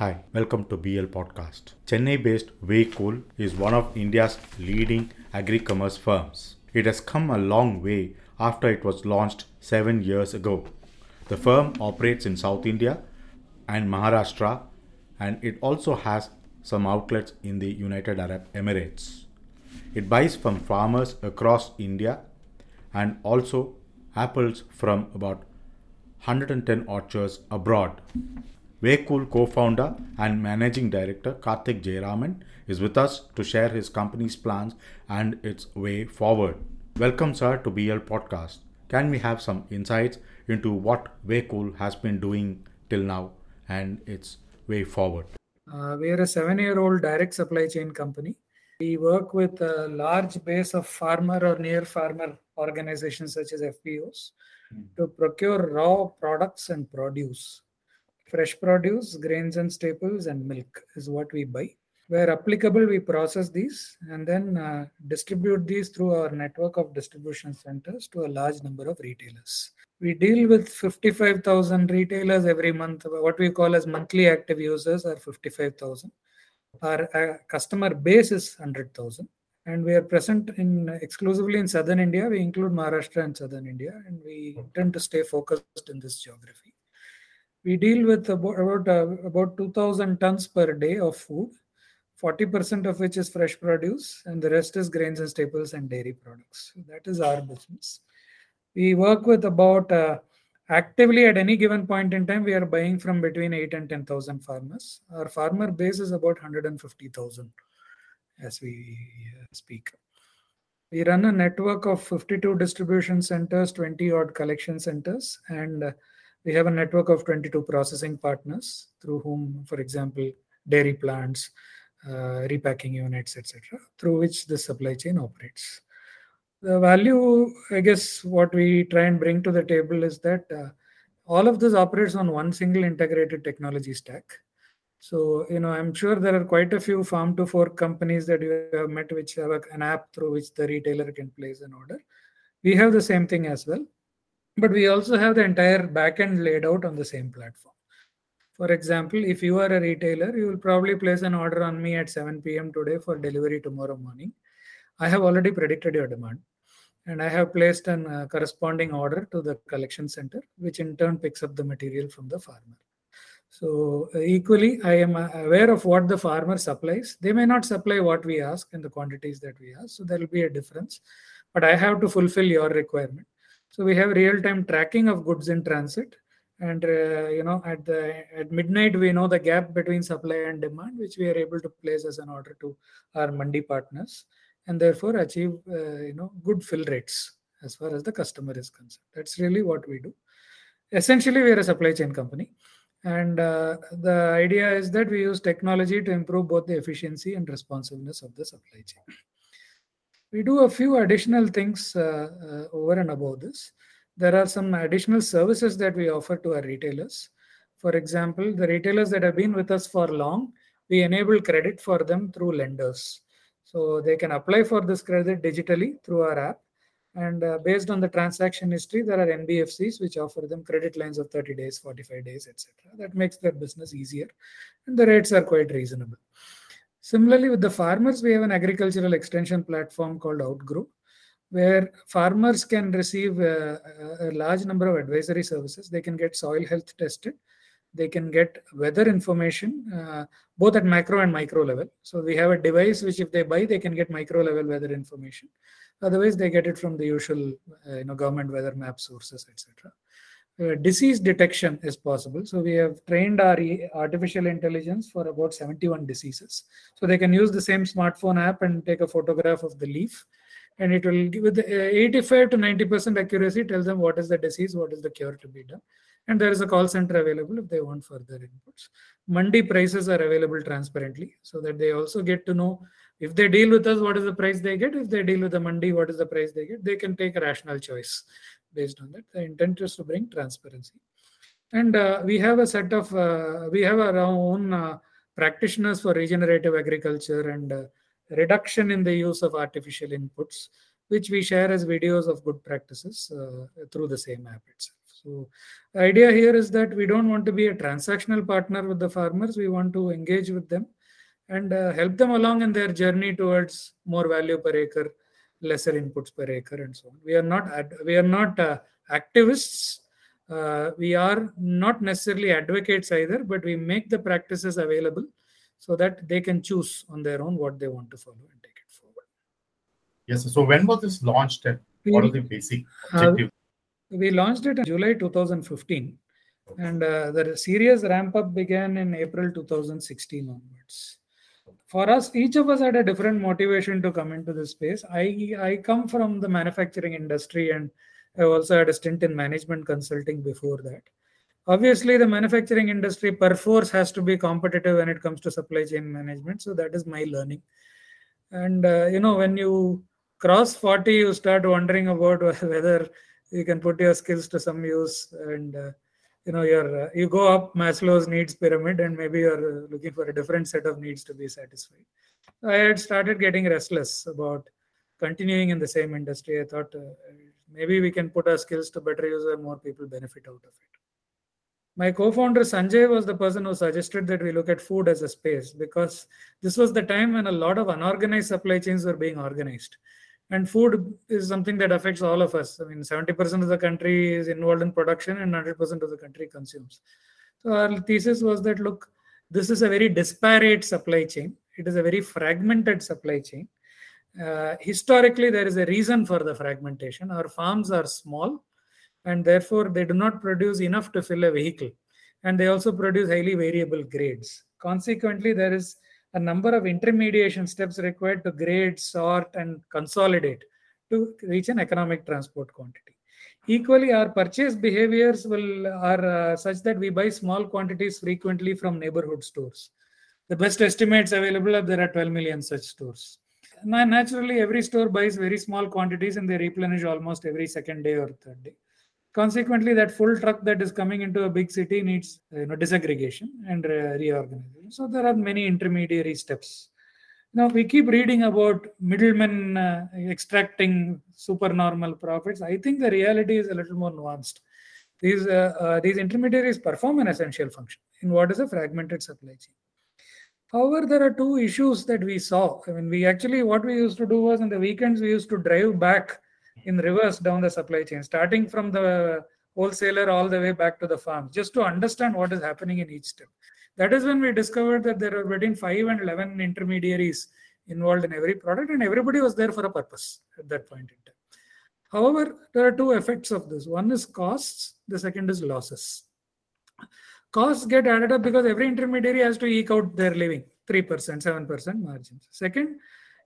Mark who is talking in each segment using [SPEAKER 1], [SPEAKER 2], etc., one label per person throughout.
[SPEAKER 1] Hi, welcome to BL Podcast. Chennai based Waycool is one of India's leading agri commerce firms. It has come a long way after it was launched seven years ago. The firm operates in South India and Maharashtra, and it also has some outlets in the United Arab Emirates. It buys from farmers across India and also apples from about 110 orchards abroad. Waycool co-founder and managing director Karthik Jayaraman is with us to share his company's plans and its way forward. Welcome, sir, to BL Podcast. Can we have some insights into what Waycool has been doing till now and its way forward?
[SPEAKER 2] Uh, we are a seven-year-old direct supply chain company. We work with a large base of farmer or near farmer organizations such as FPOs to procure raw products and produce fresh produce, grains and staples, and milk is what we buy. Where applicable, we process these and then uh, distribute these through our network of distribution centers to a large number of retailers. We deal with 55,000 retailers every month. What we call as monthly active users are 55,000. Our uh, customer base is 100,000 and we are present in exclusively in southern india we include maharashtra and southern india and we intend to stay focused in this geography we deal with about about, uh, about 2000 tons per day of food 40% of which is fresh produce and the rest is grains and staples and dairy products. So that is our business. We work with about uh, actively at any given point in time we are buying from between 8 and 10000 farmers. Our farmer base is about 150000 as we uh, speak. We run a network of 52 distribution centers 20 odd collection centers and we have a network of 22 processing partners through whom for example dairy plants uh, repacking units etc through which the supply chain operates. The value i guess what we try and bring to the table is that uh, all of this operates on one single integrated technology stack. So you know i'm sure there are quite a few farm to fork companies that you have met which have an app through which the retailer can place an order. We have the same thing as well but we also have the entire backend laid out on the same platform. For example, if you are a retailer, you will probably place an order on me at 7 p.m. today for delivery tomorrow morning. I have already predicted your demand and I have placed an uh, corresponding order to the collection center, which in turn picks up the material from the farmer. So, uh, equally, I am uh, aware of what the farmer supplies. They may not supply what we ask in the quantities that we ask, so there will be a difference. But I have to fulfill your requirement so we have real-time tracking of goods in transit, and uh, you know at the at midnight we know the gap between supply and demand, which we are able to place as an order to our mandi partners, and therefore achieve uh, you know good fill rates as far as the customer is concerned. That's really what we do. Essentially, we are a supply chain company. And uh, the idea is that we use technology to improve both the efficiency and responsiveness of the supply chain we do a few additional things uh, uh, over and above this. There are some additional services that we offer to our retailers. For example, the retailers that have been with us for long, we enable credit for them through lenders. So they can apply for this credit digitally through our app. And uh, based on the transaction history, there are NBFCs which offer them credit lines of 30 days, 45 days, etc. That makes their business easier. And the rates are quite reasonable. Similarly, with the farmers, we have an agricultural extension platform called Outgrow, where farmers can receive a, a, large number of advisory services. They can get soil health tested. They can get weather information, uh, both at macro and micro level. So we have a device which, if they buy, they can get micro level weather information. Otherwise, they get it from the usual, uh, you know, government weather map sources, etc uh, disease detection is possible. So we have trained our artificial intelligence for about 71 diseases. So they can use the same smartphone app and take a photograph of the leaf and it will give with 85 to 90% accuracy tells them what is the disease, what is the cure to be done. And there is a call center available if they want further inputs. Mandi prices are available transparently so that they also get to know if they deal with us, what is the price they get. If they deal with the Mandi, what is the price they get. They can take a rational choice based on that. The intent is to bring transparency. And uh, we have a set of, uh, we have our own uh, practitioners for regenerative agriculture and uh, reduction in the use of artificial inputs, which we share as videos of good practices uh, through the same app itself. So, the idea here is that we don't want to be a transactional partner with the farmers. We want to engage with them and help them along in their journey towards more value per acre, lesser inputs per acre, and so on. We are not ad- we are not uh, activists. Uh, we are not necessarily advocates either, but we make the practices available so that they can choose on their own what they want to follow and take it forward.
[SPEAKER 1] Yes. So when was this launched and what are the basic
[SPEAKER 2] Uh, we launched it in July 2015, and uh, the serious ramp up began in April 2016 onwards. For us, each of us had a different motivation to come into this space. I I come from the manufacturing industry, and I also had a stint in management consulting before that. Obviously, the manufacturing industry perforce has to be competitive when it comes to supply chain management. So that is my learning. And uh, you know, when you cross 40, you start wondering about whether you can put your skills to some use and uh, you know you're uh, you go up maslow's needs pyramid and maybe you're looking for a different set of needs to be satisfied. I had started getting restless about continuing in the same industry. I thought uh, maybe we can put our skills to better use and more people benefit out of it. My co-founder sanjay was the person who suggested that we look at food as a space because this was the time when a lot of unorganized supply chains were being organized and food is something that affects all of us. I mean 70% of the country is involved in production and 100% of the country consumes. So our thesis was that look this is a very disparate supply chain. It is a very fragmented supply chain. Uh, historically there is a reason for the fragmentation. Our farms are small and therefore they do not produce enough to fill a vehicle. And they also produce highly variable grades. Consequently there is a number of intermediation steps required to grade, sort, and consolidate to reach an economic transport quantity. Equally, our purchase behaviors will are uh, such that we buy small quantities frequently from neighborhood stores. The best estimates available are there are 12 million such stores. Now, naturally, every store buys very small quantities and they replenish almost every second day or third day consequently that full truck that is coming into a big city needs you know disaggregation and uh, reorganization. So there are many intermediary steps. Now we keep reading about middlemen uh, extracting supernormal profits. I think the reality is a little more nuanced. These uh, uh, these intermediaries perform an essential function in what is a fragmented supply chain. However there are two issues that we saw. I mean we actually what we used to do was in the weekends we used to drive back in reverse down the supply chain, starting from the wholesaler all the way back to the farms, just to understand what is happening in each step. That is when we discovered that there are between 5 and 11 intermediaries involved in every product, and everybody was there for a purpose at that point in time. However, there are two effects of this one is costs, the second is losses. Costs get added up because every intermediary has to eke out their living 3%, 7% margins. Second,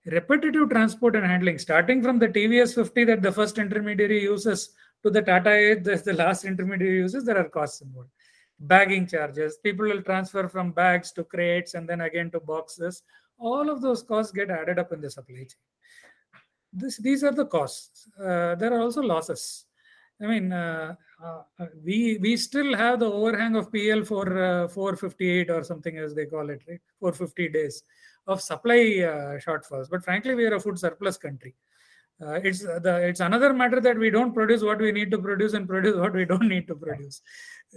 [SPEAKER 2] repetitive transport and handling, starting from the TVS 50 that the first intermediary uses to the Tata Ace that the last intermediary uses, there are costs involved. Bagging charges, people will transfer from bags to crates and then again to boxes. All of those costs get added up in the supply chain. This, these are the costs. Uh, there are also losses. I mean, uh, uh, we we still have the overhang of PL for uh, 458 or something as they call it, right? 450 days of supply uh, shortfalls. But frankly, we are a food surplus country. Uh, it's the it's another matter that we don't produce what we need to produce and produce what we don't need to produce.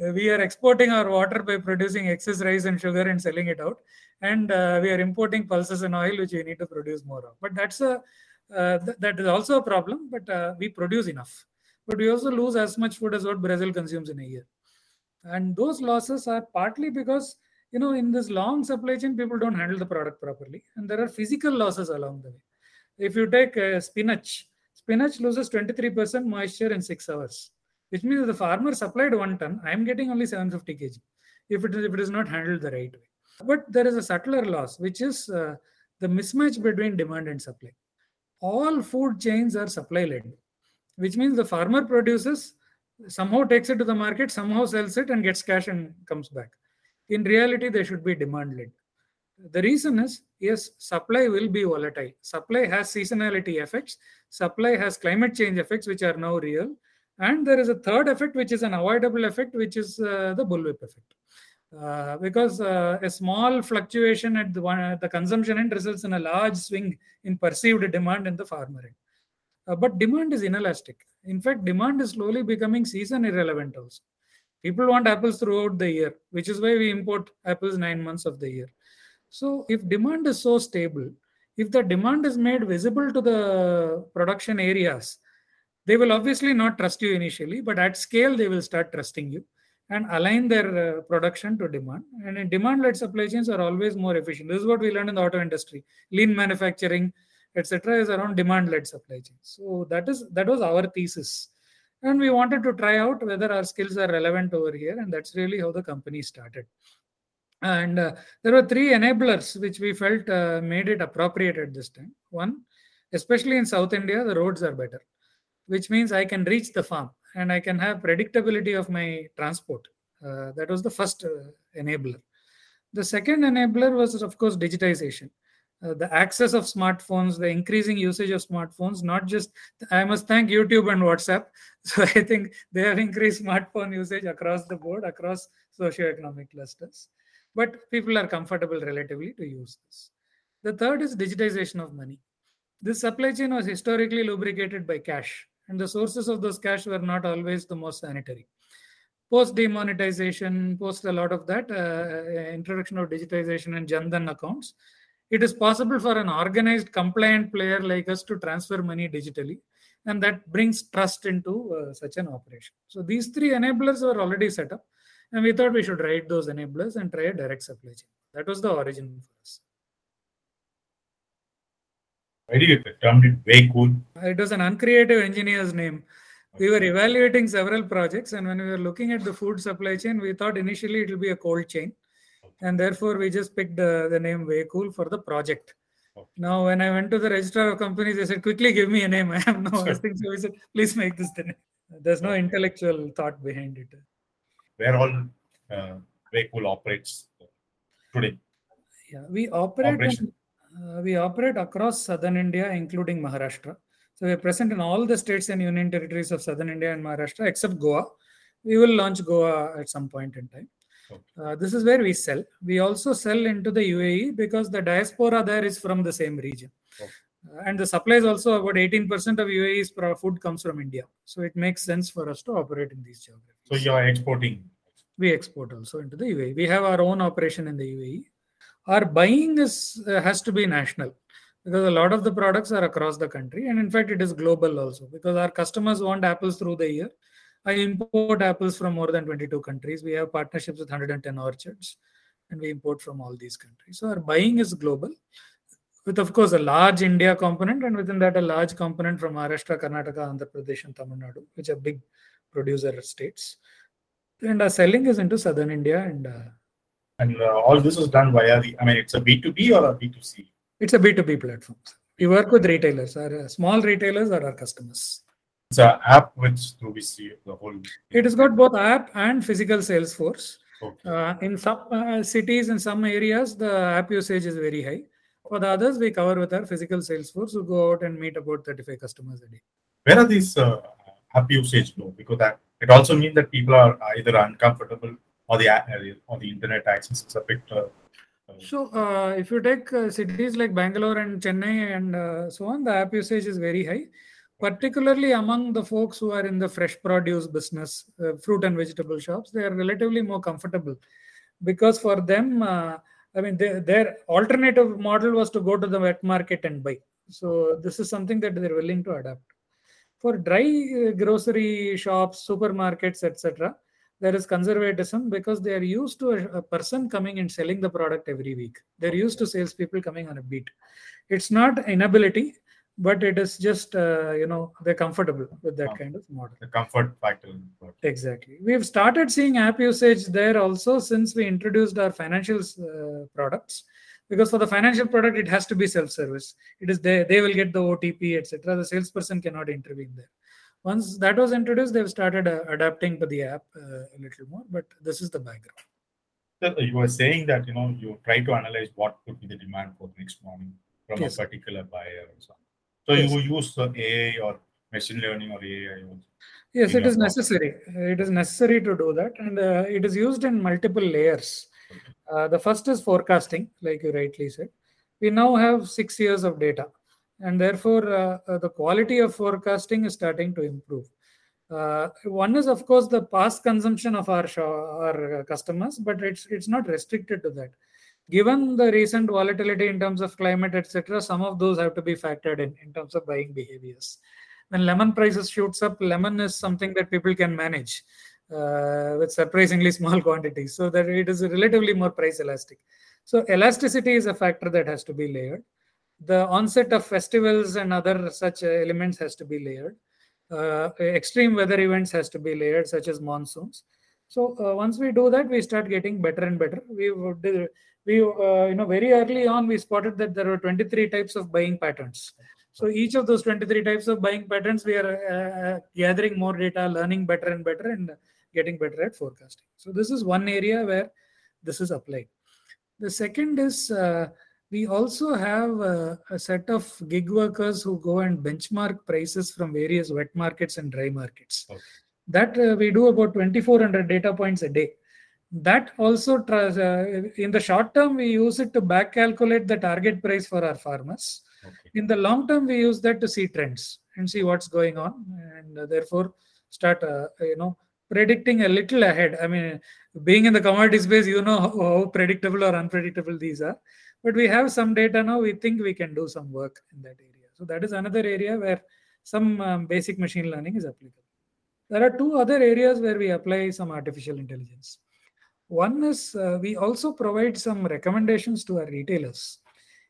[SPEAKER 2] Uh, we are exporting our water by producing excess rice and sugar and selling it out, and uh, we are importing pulses and oil which we need to produce more of. But that's a uh, th- that is also a problem. But uh, we produce enough, but we also lose as much food as what Brazil consumes in a year, and those losses are partly because you know in this long supply chain people don't handle the product properly and there are physical losses along the way. If you take uh, spinach spinach loses 23% moisture in 6 hours which means the farmer supplied 1 ton i am getting only 750 kg if it is if it is not handled the right way. But there is a subtler loss which is uh, the mismatch between demand and supply. All food chains are supply led which means the farmer produces somehow takes it to the market somehow sells it and gets cash and comes back in reality they should be demand led the reason is yes supply will be volatile. Supply has seasonality effects. Supply has climate change effects which are now real. And there is a third effect which is an avoidable effect which is uh, the bullwhip effect. Uh, because uh, a small fluctuation at the, one, the consumption end results in a large swing in perceived demand in the farmer end. Uh, but demand is inelastic. In fact, demand is slowly becoming season irrelevant also. People want apples throughout the year, which is why we import apples nine months of the year. So, if demand is so stable, if the demand is made visible to the production areas, they will obviously not trust you initially, but at scale, they will start trusting you and align their uh, production to demand. And in demand led supply chains are always more efficient. This is what we learned in the auto industry. Lean manufacturing, etc., is around demand led supply chains. So that is that was our thesis. And we wanted to try out whether our skills are relevant over here, and that's really how the company started. And uh, there were three enablers which we felt uh, made it appropriate at this time. One, especially in South India, the roads are better, which means I can reach the farm and I can have predictability of my transport. Uh, that was the first uh, enabler. The second enabler was, of course, digitization. Uh, the access of smartphones, the increasing usage of smartphones, not just, I must thank YouTube and WhatsApp. So I think they have increased smartphone usage across the board, across socioeconomic clusters. But people are comfortable relatively to use this. The third is digitization of money. This supply chain was historically lubricated by cash and the sources of those cash were not always the most sanitary. Post demonetization, post a lot of that, uh, introduction of digitization and Jan Dhan accounts, it is possible for an organized, compliant player like us to transfer money digitally, and that brings trust into uh, such an operation. So these three enablers were already set up, and we thought we should write those enablers and try a direct supply chain. That was the origin for us.
[SPEAKER 1] Why did you term it Waycool?
[SPEAKER 2] It was an uncreative engineer's name. We were evaluating several projects, and when we were looking at the food supply chain, we thought initially it will be a cold chain, and therefore we just picked uh, the name Waycool for the project. Okay. Now, when I went to the registrar of companies, they said, "Quickly give me a name." I have no other things. So we said, "Please make this the name." There's no intellectual thought behind it.
[SPEAKER 1] Where all uh, Waycool operates today?
[SPEAKER 2] Yeah, we operate. In, uh, we operate across southern India, including Maharashtra. So we are present in all the states and union territories of southern India and Maharashtra, except Goa. We will launch Goa at some point in time. Uh, this is where we sell. We also sell into the UAE because the diaspora there is from the same region. Okay. Uh, and the supply is also about 18% of UAE's food comes from India. So it makes sense for us to operate in these geographies.
[SPEAKER 1] So you are exporting?
[SPEAKER 2] We export also into the UAE. We have our own operation in the UAE our buying is uh, has to be national because a lot of the products are across the country and in fact it is global also because our customers want apples through the year i import apples from more than 22 countries we have partnerships with 110 orchards and we import from all these countries so our buying is global with of course a large india component and within that a large component from maharashtra karnataka andhra pradesh and tamil nadu which are big producer states and our selling is into southern india and uh,
[SPEAKER 1] and uh, all this is done via the, I mean, it's a B2B or a B2C?
[SPEAKER 2] It's a B2B platform. We work with retailers, our uh, small retailers are our customers.
[SPEAKER 1] It's an app which through we see the whole.
[SPEAKER 2] It has got both app and physical sales force. Okay. Uh, in some uh, cities, in some areas, the app usage is very high. For the others, we cover with our physical sales force who go out and meet about 35 customers a day.
[SPEAKER 1] Where are these uh, app usage low? Because that it also means that people are either uncomfortable or the or the internet access is a bit. Uh,
[SPEAKER 2] uh, so, uh, if you take uh, cities like Bangalore and Chennai and uh, so on, the app usage is very high, particularly among the folks who are in the fresh produce business, uh, fruit and vegetable shops. They are relatively more comfortable because for them, I mean, they, their alternative model was to go to the wet market and buy. So, this is something that they're willing to adapt. For dry grocery shops, supermarkets, etc., there is conservatism because they are used to a, a, person coming and selling the product every week. They're used to salespeople coming on a beat. It's not inability, but it is just uh, you know they're comfortable with that kind of model.
[SPEAKER 1] The comfort factor.
[SPEAKER 2] Exactly. We've started seeing app usage there also since we introduced our financial uh, products. Because for the financial product, it has to be self-service. It is they they will get the OTP, etc. The salesperson cannot intervene there once that was introduced, they've started uh, adapting to the app uh, a little more. But this is the background.
[SPEAKER 1] So you were saying that you know you try to analyze what could be the demand for next morning from yes. a particular buyer or so. So yes. you use uh, AI or machine learning or AI also.
[SPEAKER 2] Yes, it is necessary. It is necessary to do that, and uh, it is used in multiple layers. Uh, the first is forecasting, like you rightly said. We now have six years of data and therefore uh, uh, the quality of forecasting is starting to improve. Uh, one is of course the past consumption of our our customers, but it's it's not restricted to that. Given the recent volatility in terms of climate, etc., some of those have to be factored in in terms of buying behaviors. When lemon prices shoots up, lemon is something that people can manage uh, with surprisingly small quantities, so that it is relatively more price elastic. So elasticity is a factor that has to be layered the onset of festivals and other such elements has to be layered uh, extreme weather events has to be layered such as monsoons so uh, once we do that we start getting better and better we would we uh, you know very early on we spotted that there were 23 types of buying patterns so each of those 23 types of buying patterns we are uh, uh, gathering more data learning better and better and getting better at forecasting so this is one area where this is applied the second is uh, we also have a, a, set of gig workers who go and benchmark prices from various wet markets and dry markets. Okay. That uh, we do about 2400 data points a day. That also, uh, in the short term, we use it to back calculate the target price for our farmers. Okay. In the long term, we use that to see trends and see what's going on, and uh, therefore start, uh, you know, predicting a little ahead. I mean, being in the commodity space, you know how, how predictable or unpredictable these are but we have some data now we think we can do some work in that area so that is another area where some um, basic machine learning is applicable there are two other areas where we apply some artificial intelligence one is uh, we also provide some recommendations to our retailers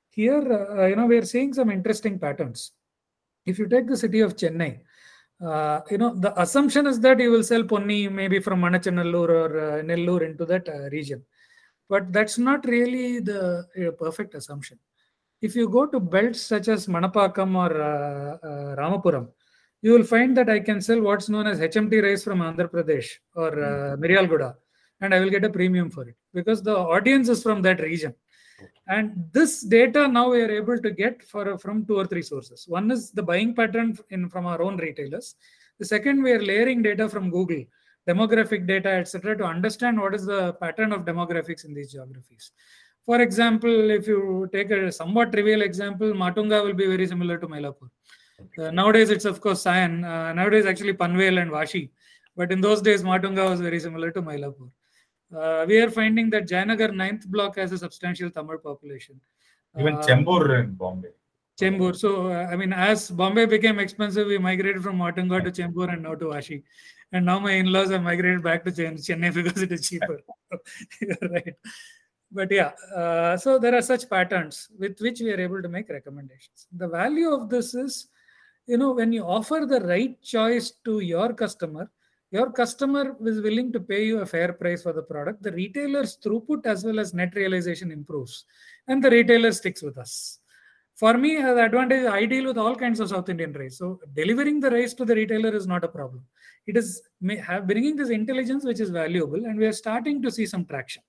[SPEAKER 2] here uh, you know we are seeing some interesting patterns if you take the city of chennai uh, you know the assumption is that you will sell ponni maybe from manachanallur or uh, nellore into that uh, region but that's not really the uh, perfect assumption. If you go to belts such as Manapakkam or uh, uh, Ramapuram, you will find that I can sell what's known as HMT rice from Andhra Pradesh or uh, hmm. And I will get a premium for it because the audience is from that region. And this data now we are able to get for from two or three sources. One is the buying pattern in from our own retailers. The second, we are layering data from Google demographic data, etc., to understand what is the pattern of demographics in these geographies. For example, if you take a somewhat trivial example, Matunga will be very similar to Mylapore. Uh, nowadays, it's of course Sion. Uh, nowadays, actually Panvel and Vashi. But in those days, Matunga was very similar to Mylapore. Uh, we are finding that Jayanagar 9th block has a substantial Tamil population.
[SPEAKER 3] Even uh, Chembur in Bombay.
[SPEAKER 2] Chembur. So, uh, I mean, as Bombay became expensive, we migrated from Matunga to Chembur and now to Vashi and now my in-laws have migrated back to Chennai because it is cheaper. right. But yeah, uh, so there are such patterns with which we are able to make recommendations. The value of this is, you know, when you offer the right choice to your customer, your customer is willing to pay you a fair price for the product. The retailer's throughput as well as net realization improves, and the retailer sticks with us for me, the advantage I deal with all kinds of South Indian rice. So delivering the rice to the retailer is not a problem. It is bringing this intelligence which is valuable, and we are starting to see some traction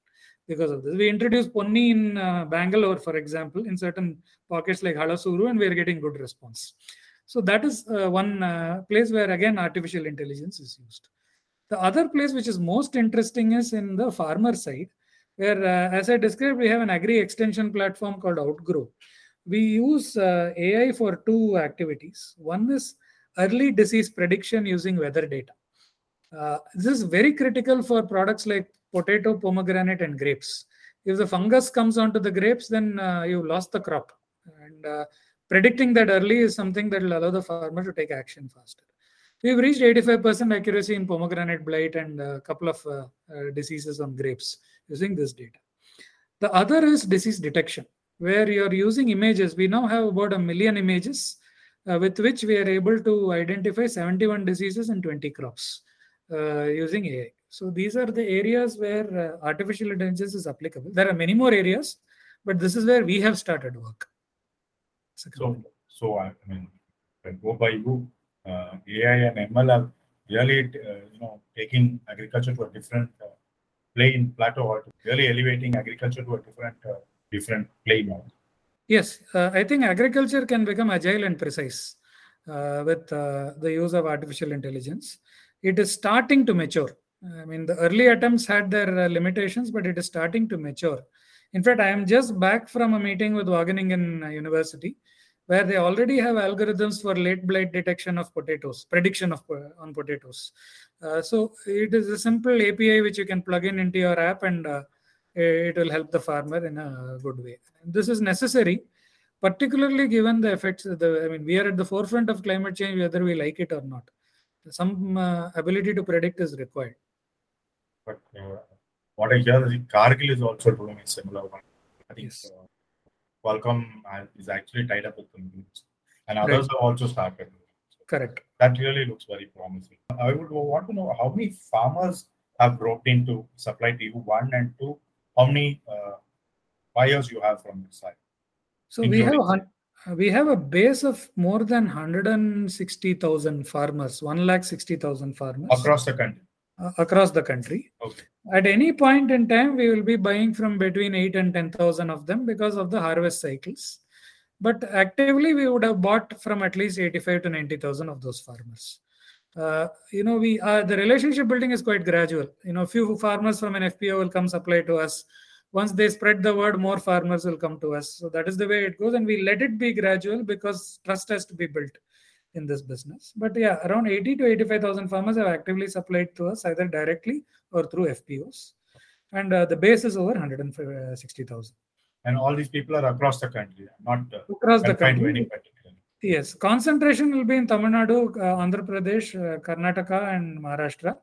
[SPEAKER 2] because of this. We introduced Ponni in uh, Bangalore, for example, in certain pockets like Halasuru, and we are getting good response. So that is uh, one uh, place where again artificial intelligence is used. The other place which is most interesting is in the farmer side, where, uh, as I described, we have an agri extension platform called Outgrow we use uh, AI for two activities. One is early disease prediction using weather data. Uh, this is very critical for products like potato, pomegranate, and grapes. If the fungus comes onto the grapes, then uh, you've lost the crop. And predicting that early is something that will allow the farmer to take action faster. We've reached 85% accuracy in pomegranate blight and a couple of uh, uh, diseases on grapes using this data. The other is disease detection where you're using images. We now have about a million images uh, with which we are able to identify 71 diseases in 20 crops uh, using AI. So these are the areas where uh, artificial intelligence is applicable. There are many more areas, but this is where we have started work.
[SPEAKER 3] So, so I mean, go by you, uh, AI and ML are really, uh, you know, taking agriculture to a different uh, play in plateau, or really elevating agriculture to a different different play now.
[SPEAKER 2] Yes, uh, I think agriculture can become agile and precise uh, with uh, the use of artificial intelligence. It is starting to mature. I mean, the early attempts had their uh, limitations, but it is starting to mature. In fact, I am just back from a meeting with Wageningen University, where they already have algorithms for late blight detection of potatoes, prediction of on potatoes. Uh, so it is a simple API which you can plug in into your app and uh, it will help the farmer in a good way. This is necessary, particularly given the effects. The I mean, we are at the forefront of climate change, whether we like it or not. Some uh, ability to predict is required.
[SPEAKER 3] But uh, what I hear is Cargill is also doing a similar one. I think
[SPEAKER 2] Yes.
[SPEAKER 3] uh, Qualcomm is actually tied up with them, and others have also started.
[SPEAKER 2] Correct.
[SPEAKER 3] That really looks very promising. I would want to know how many farmers have brought into supply to you, one and two. How many uh, buyers you have from this side?
[SPEAKER 2] So we have hun- we have a base of more than 160,000 farmers, 1 lakh 60,000 farmers
[SPEAKER 3] across the country.
[SPEAKER 2] Uh, across the country.
[SPEAKER 3] Okay.
[SPEAKER 2] At any point in time, we will be buying from between 8 and 10,000 of them because of the harvest cycles. But actively, we would have bought from at least 85 to 90,000 of those farmers. Uh, you know, we uh, the relationship building is quite gradual. You know, a few farmers from an FPO will come supply to us. Once they spread the word, more farmers will come to us. So that is the way it goes, and we let it be gradual because trust has to be built in this business. But yeah, around 80 to 85,000 farmers have actively supplied to us either directly or through FPOs. And uh, the base is over 160,000
[SPEAKER 3] And all these people are across the country, not uh,
[SPEAKER 2] across the country. Yes, concentration will be in Tamil Nadu, uh, Andhra Pradesh, uh, Karnataka, and Maharashtra.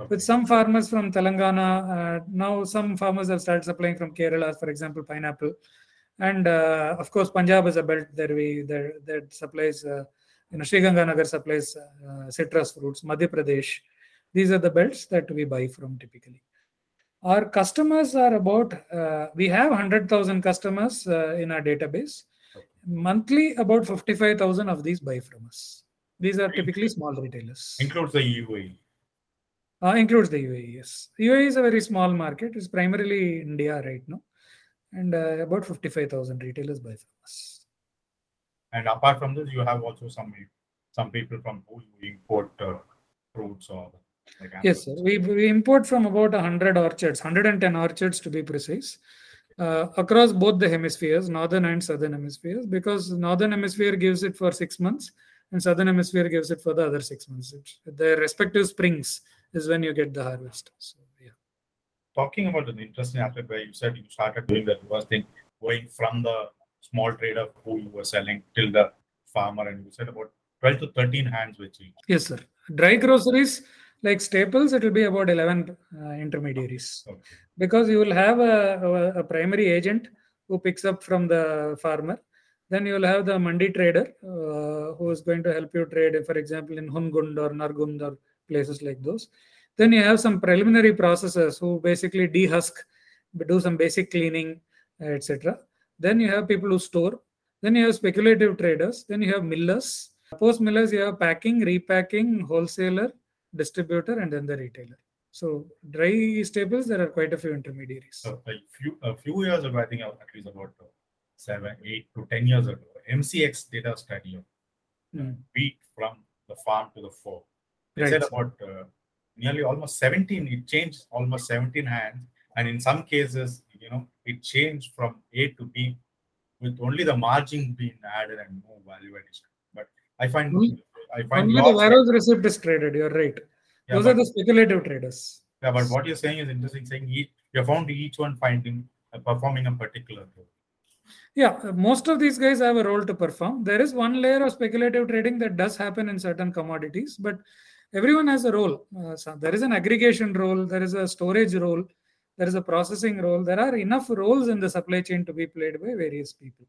[SPEAKER 3] Okay.
[SPEAKER 2] With some farmers from Telangana, uh, now some farmers have started supplying from Kerala, for example, pineapple, and uh, of course Punjab is a belt that we that, that supplies. Uh, you know, Sri Ganganagar supplies uh, citrus fruits. Madhya Pradesh, these are the belts that we buy from typically. Our customers are about. Uh, we have hundred thousand customers uh, in our database. Monthly, about fifty-five thousand of these buy from us. These are typically small retailers.
[SPEAKER 3] Includes the UAE.
[SPEAKER 2] Uh, includes the UAE, yes. UAE is a very small market. It's primarily India right now. And uh, about 55,000 retailers buy from us.
[SPEAKER 3] And apart from this, you have also some some people from who you import uh, fruits or like
[SPEAKER 2] Yes, sir. We, we import from about 100 orchards, 110 orchards to be precise, uh, across both the hemispheres, northern and southern hemispheres, because northern hemisphere gives it for six months and southern hemisphere gives it for the other six months. It, the respective springs is when you get the harvest. So, yeah.
[SPEAKER 3] Talking about the interesting aspect where you said you started doing the reverse thing, going from the small trader who you were selling till the farmer, and you said about 12 to 13 hands with you.
[SPEAKER 2] Yes, sir. Dry groceries, like staples, it will be about 11 uh, intermediaries.
[SPEAKER 3] Okay.
[SPEAKER 2] because you will have a, a, a primary agent who picks up from the farmer then you will have the mandi trader uh, who is going to help you trade for example in hungund or nargund or places like those then you have some preliminary processors who basically dehusk do some basic cleaning etc then you have people who store then you have speculative traders then you have millers post millers you have packing repacking wholesaler distributor and then the retailer so dry staples, there are quite a few intermediaries.
[SPEAKER 3] So a few a few years ago, I think at least about uh, seven, eight to 10 years ago, MCX data study of
[SPEAKER 2] Hmm.
[SPEAKER 3] wheat from the farm to the fork. They
[SPEAKER 2] Right.
[SPEAKER 3] said about uh, nearly almost 17, it changed almost 17 hands. And in some cases, you know, it changed from A to B with only the margin being added and no value addition. But I find,
[SPEAKER 2] Only-
[SPEAKER 3] I find
[SPEAKER 2] Only the warehouse receipt is traded. You're right.
[SPEAKER 3] yeah,
[SPEAKER 2] Those
[SPEAKER 3] but,
[SPEAKER 2] are the speculative traders.
[SPEAKER 3] yeah, but what you're saying is interesting, saying each, you found each one finding, uh, performing a particular role.
[SPEAKER 2] Yeah, uh, most of these guys have a role to perform. There is one layer of speculative trading that does happen in certain commodities, but everyone has a role. Uh, so there is an aggregation role, there is a storage role, there is a processing role. There are enough roles in the supply chain to be played by various people.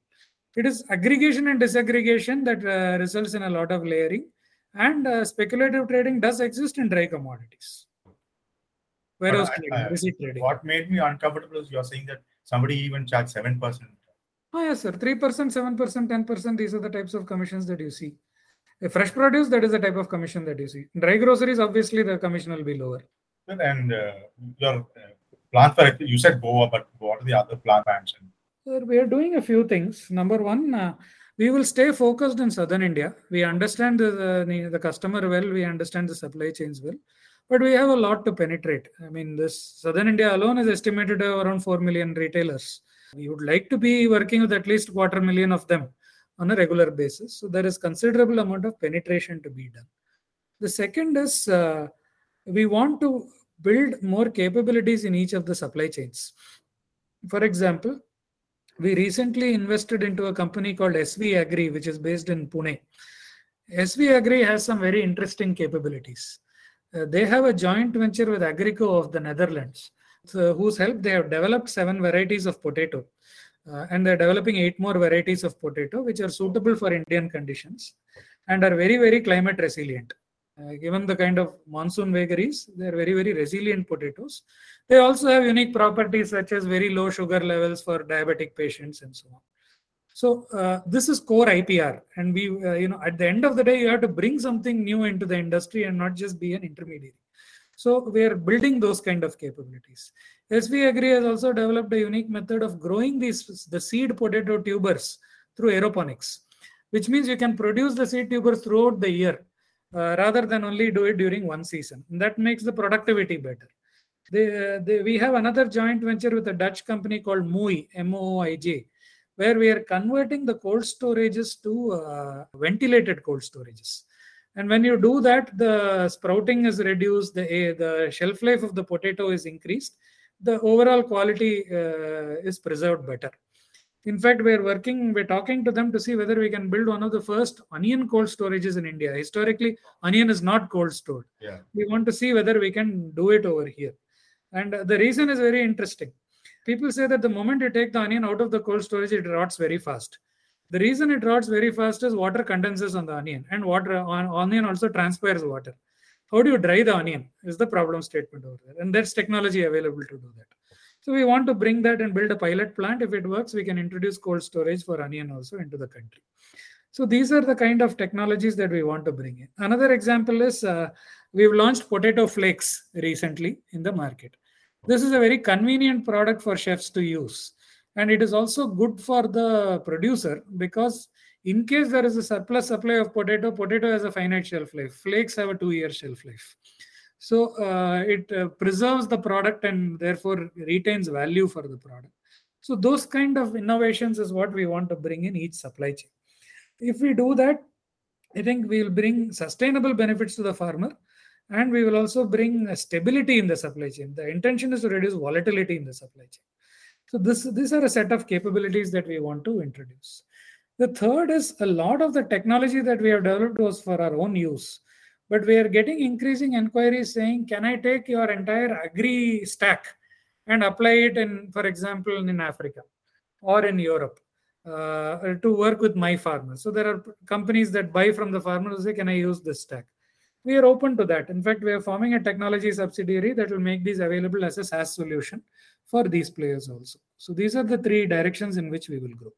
[SPEAKER 2] It is aggregation and disaggregation that uh, results in a lot of layering, and uh, speculative trading does exist in dry commodities.
[SPEAKER 3] I-
[SPEAKER 2] trading, receipt trading.
[SPEAKER 3] What made me uncomfortable is you're saying that somebody even charged 7%.
[SPEAKER 2] Oh, yes, sir. 3%, 7%, 10%. These are the types of commissions that you see. A fresh produce, that is the type of commission that you see. Dry groceries, obviously, the commission will be lower.
[SPEAKER 3] And uh, your uh, plan for, you said Goa, but what are the other plan plans?
[SPEAKER 2] Sir, we are doing a few things. Number one, uh, we will stay focused in southern India. We understand the, the, the customer well, we understand the supply chains well, but we have a lot to penetrate. I mean, this southern India alone is estimated around 4 million retailers. We would like to be working with at least quarter million of them on a regular basis. So there is considerable amount of penetration to be done. The second is uh, we want to build more capabilities in each of the supply chains. For example, we recently invested into a company called SV Agri, which is based in Pune. SV Agri has some very interesting capabilities. Uh, they have a joint venture with Agrico of the Netherlands, so whose help they have developed seven varieties of potato. Uh, and they're developing eight more varieties of potato, which are suitable for Indian conditions and are very, very climate resilient. Uh, given the kind of monsoon vagaries, they're very, very resilient potatoes. They also have unique properties such as very low sugar levels for diabetic patients and so on. So uh, this is core IPR, and we, uh, you know, at the end of the day, you have to bring something new into the industry and not just be an intermediary. So we are building those kind of capabilities. SV Agri has also developed a unique method of growing these the seed potato tubers through aeroponics, which means you can produce the seed tubers throughout the year uh, rather than only do it during one season. That makes the productivity better. They, we have another joint venture with a Dutch company called Mooij, M-O-I-J, where we are converting the cold storages to uh, ventilated cold storages. And when you do that, the sprouting is reduced, the, the shelf life of the potato is increased, the overall quality uh, is preserved better. In fact, we're working, we're talking to them to see whether we can build one of the first onion cold storages in India. Historically, onion is not cold stored.
[SPEAKER 3] Yeah.
[SPEAKER 2] We want to see whether we can do it over here. And the reason is very interesting. People say that the moment you take the onion out of the cold storage, it rots very fast. The reason it rots very fast is water condenses on the onion, and water on onion also transpires water. How do you dry the onion? Is the problem statement over there, and there's technology available to do that. So we want to bring that and build a pilot plant. If it works, we can introduce cold storage for onion also into the country. So these are the kind of technologies that we want to bring in. Another example is uh, we've launched potato flakes recently in the market. This is a very convenient product for chefs to use. And it is also good for the producer because in case there is a surplus supply of potato, potato has a finite shelf life. Flakes have a two-year shelf life. So uh, it uh, preserves the product and therefore retains value for the product. So those kind of innovations is what we want to bring in each supply chain. If we do that, I think we will bring sustainable benefits to the farmer and we will also bring stability in the supply chain. The intention is to reduce volatility in the supply chain. So this, these are a set of capabilities that we want to introduce. The third is a lot of the technology that we have developed was for our own use. But we are getting increasing inquiries saying, can I take your entire agri stack and apply it in, for example, in Africa or in Europe uh, to work with my farmers? So there are companies that buy from the farmers and say, can I use this stack? We are open to that. In fact, we are forming a technology subsidiary that will make these available as a SaaS solution for these players also. So these are the three directions in which we will grow.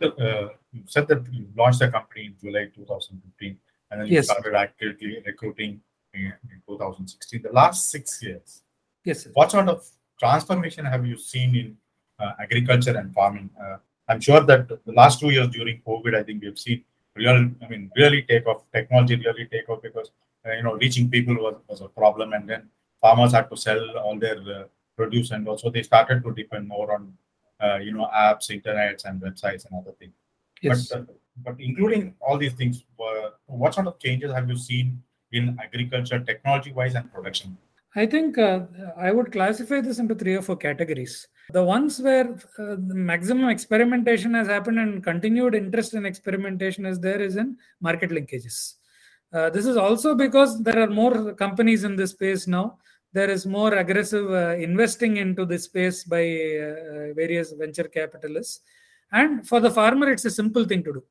[SPEAKER 3] So, uh, you said that you launched the company in July 2015 and then you started actively recruiting in, in 2016. The last six years,
[SPEAKER 2] Yes, sir.
[SPEAKER 3] what sort of transformation have you seen in uh, agriculture and farming? Uh, I'm sure that the last two years during COVID, I think we've seen real, I mean, really take off, technology really take off because, uh, you know, reaching people was, was a problem. And then farmers had to sell all their uh, produce and also they started to depend more on, uh, you know, apps, internets and websites and other things.
[SPEAKER 2] Yes.
[SPEAKER 3] But, uh, but including all these things, uh, what sort of changes have you seen in agriculture, technology-wise and production?
[SPEAKER 2] I think uh, I would classify this into three or four categories. The ones where uh, the maximum experimentation has happened and continued interest in experimentation is there is in market linkages. Uh, this is also because there are more companies in this space now. There is more aggressive uh, investing into this space by uh, various venture capitalists. And for the farmer, it's a simple thing to do.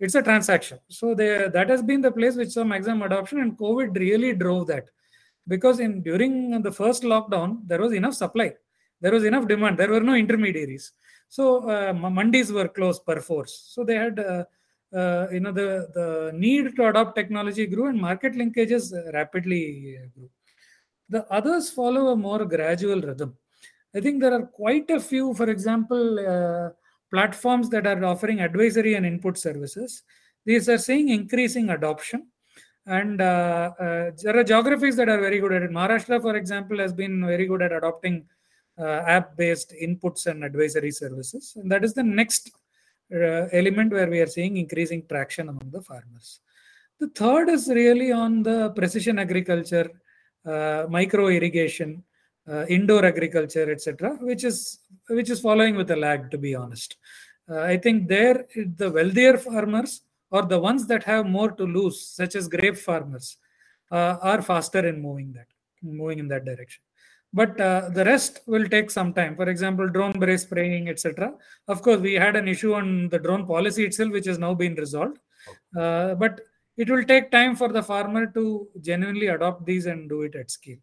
[SPEAKER 2] It's a transaction. So they, that has been the place which saw maximum adoption, and COVID really drove that. Because in during the first lockdown there was enough supply. There was enough demand. There were no intermediaries. So uh, mandis were closed per force. So they had uh, uh, you know the the need to adopt technology grew and market linkages rapidly grew. The others follow a more gradual rhythm. I think there are quite a few for example uh, platforms that are offering advisory and input services these are seeing increasing adoption and uh, uh, there are geographies that are very good at it. Maharashtra, for example, has been very good at adopting uh, app-based inputs and advisory services, and that is the next uh, element where we are seeing increasing traction among the farmers. The third is really on the precision agriculture, uh, micro irrigation, uh, indoor agriculture, etc., which is which is following with a lag. To be honest, uh, I think there the wealthier farmers or the ones that have more to lose, such as grape farmers, uh, are faster in moving that moving in that direction. But uh, the rest will take some time. For example drone spray spraying etc of course we had an issue on the drone policy itself which has now been resolved. Uh, but it will take time for the farmer to genuinely adopt these and do it at scale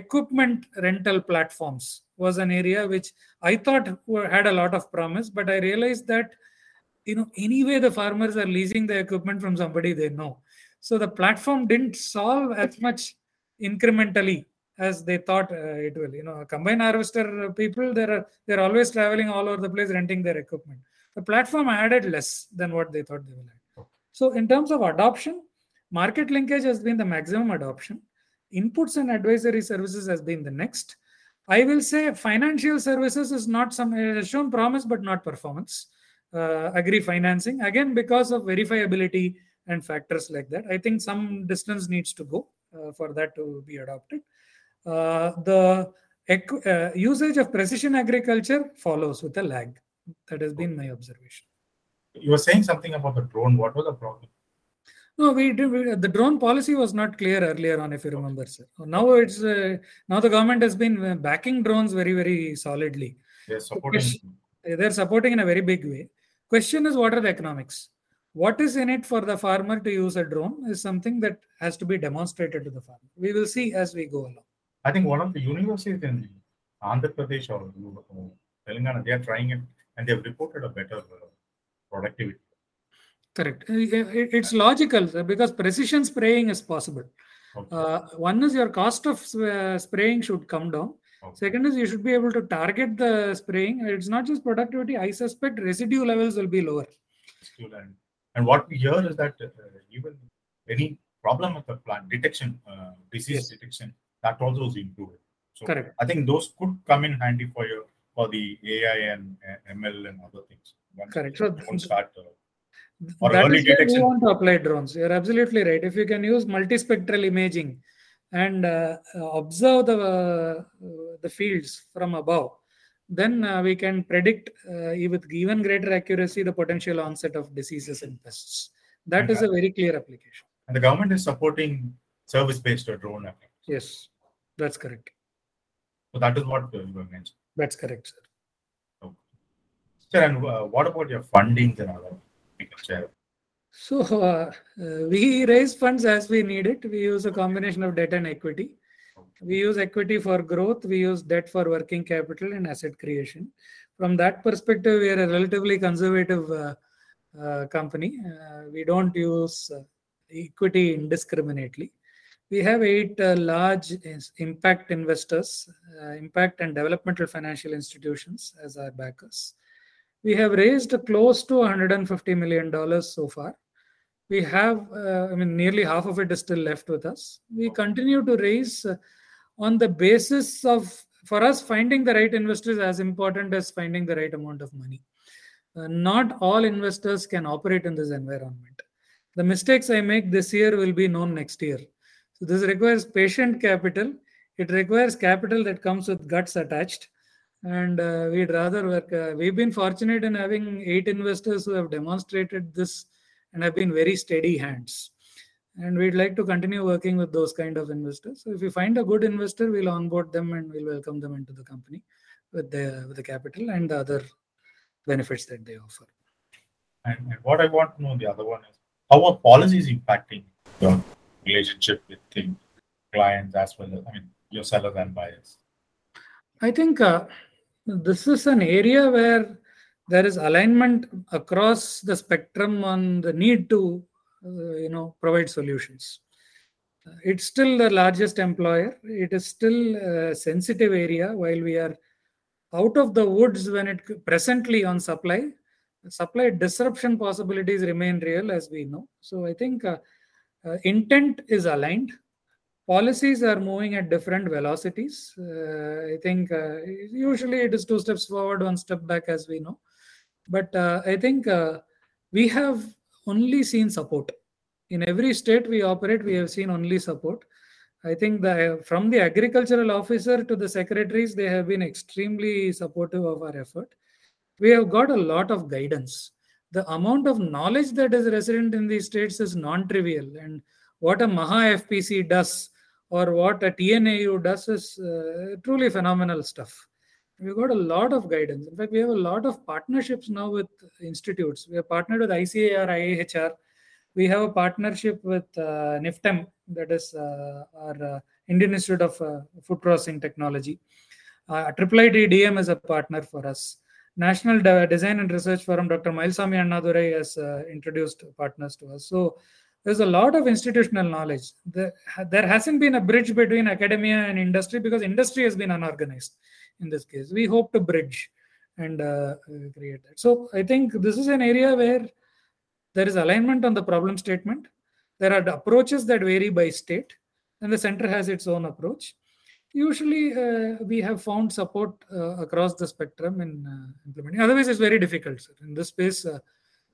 [SPEAKER 2] equipment rental platforms was an area which i thought had a lot of promise but i realized that you know anyway the farmers are leasing the equipment from somebody they know so the platform didn't solve as much incrementally as they thought uh, it will. You know, combine harvester people, they're they're always traveling all over the place renting their equipment. The platform added less than what they thought they will add. So in terms of adoption, market linkage has been the maximum adoption. Inputs and advisory services has been the next. I will say financial services is not some has shown promise but not performance. Uh, agri financing again because of verifiability and factors like that. I think some distance needs to go uh, for that to be adopted. Uh, the uh, usage of precision agriculture follows with a lag. That has been my observation.
[SPEAKER 3] You were saying something about the drone. What was the problem?
[SPEAKER 2] No, we did. We, the drone policy was not clear earlier on, if you remember, sir. Now it's uh, now the government has been uh, backing drones very, very solidly.
[SPEAKER 3] They're supporting.
[SPEAKER 2] They're supporting in a very big way. Question is, what are the economics? What is in it for the farmer to use a drone is something that has to be demonstrated to the farmer. We will see as we go along.
[SPEAKER 3] I think one of the universities in Andhra Pradesh or Telangana, they are trying it and they've reported a better uh, productivity.
[SPEAKER 2] Correct. It's logical because precision spraying is possible. Okay. Uh, one is your cost of uh, spraying should come down. Okay. Second is you should be able to target the spraying. It's not just productivity. I suspect residue levels will be lower.
[SPEAKER 3] And what we hear is that uh, even any problem with the plant detection, uh, disease yes. detection, that also is improved. So
[SPEAKER 2] Correct.
[SPEAKER 3] I think those could come in handy for your for the AI and uh, ML and other things.
[SPEAKER 2] Once Correct. So
[SPEAKER 3] start.
[SPEAKER 2] That early detection. You want to apply drones. You're absolutely right. If you can use multispectral imaging and uh, observe the uh, the fields from above, then uh, we can predict uh, with even greater accuracy the potential onset of diseases and pests. That is a very clear application.
[SPEAKER 3] And the government is supporting service-based drone application.
[SPEAKER 2] Yes. That's correct.
[SPEAKER 3] So that is what you mentioned.
[SPEAKER 2] That's correct, sir.
[SPEAKER 3] Okay. Sir, and uh, what about your funding and other?
[SPEAKER 2] So uh, uh, we raise funds as we need it. We use a combination of debt and equity. We use equity for growth. We use debt for working capital and asset creation. From that perspective, we are a relatively conservative uh, uh company. Uh, we don't use uh, equity indiscriminately we have eight large impact investors, impact and developmental financial institutions as our backers. We have raised close to 150 million dollars so far. We have, uh, I mean, nearly half of it is still left with us. We continue to raise uh, on the basis of, for us, finding the right investors as important as finding the right amount of money. Uh, not all investors can operate in this environment. The mistakes I make this year will be known next year so this requires patient capital. It requires capital that comes with guts attached. And uh, we'd rather work. Uh, we've been fortunate in having eight investors who have demonstrated this and have been very steady hands. And we'd like to continue working with those kind of investors. So if we find a good investor, we'll onboard them and we'll welcome them into the company with the with the capital and the other benefits that they offer.
[SPEAKER 3] And, what I want to know the other one is how are policies impacting the relationship with the clients as well as I mean your sellers and buyers?
[SPEAKER 2] I think uh, this is an area where there is alignment across the spectrum on the need to uh, you know provide solutions. It's still the largest employer. It is still a sensitive area while we are out of the woods when it presently on supply supply disruption possibilities remain real as we know so i think uh, uh, intent is aligned policies are moving at different velocities uh, i think uh, usually it is two steps forward one step back as we know But uh, I think uh, we have only seen support. In every state we operate, we have seen only support. I think the from the agricultural officer to the secretaries, they have been extremely supportive of our effort. We have got a lot of guidance. The amount of knowledge that is resident in these states is non-trivial, and what a Maha FPC does or what a TNAU does is uh, truly phenomenal stuff. We've got a lot of guidance. In fact, we have a lot of partnerships now with institutes. We have partnered with ICAR, IIHR. We have a partnership with uh, NIFTEM, that is uh, our uh, Indian Institute of uh, Food Processing Technology. Uh, DM is a partner for us. National De- Design and Research Forum, Dr. Mylswamy Annadurai has uh, introduced partners to us. So there's a lot of institutional knowledge. There, there hasn't been a bridge between academia and industry because industry has been unorganized in this case. We hope to bridge and uh, create that. So I think this is an area where there is alignment on the problem statement. There are approaches that vary by state, and the center has its own approach. Usually, uh, we have found support uh, across the spectrum in uh, implementing. Otherwise, it's very difficult. Sir. In this space, uh,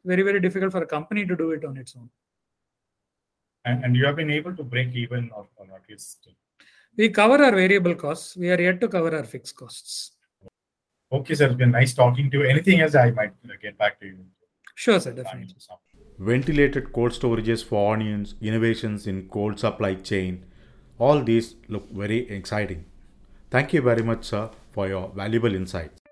[SPEAKER 2] very, very difficult for a company to do it on its own.
[SPEAKER 3] And, and you have been able to break even or, or at least
[SPEAKER 2] we cover our variable costs. We are yet to cover our fixed costs.
[SPEAKER 3] Okay, sir. It's been nice talking to you. Anything else I might uh, get back to you?
[SPEAKER 2] Sure, sir. Definitely.
[SPEAKER 1] Ventilated cold storages for onions, innovations in cold supply chain. All these look very exciting. Thank you very much, sir, for your valuable insights.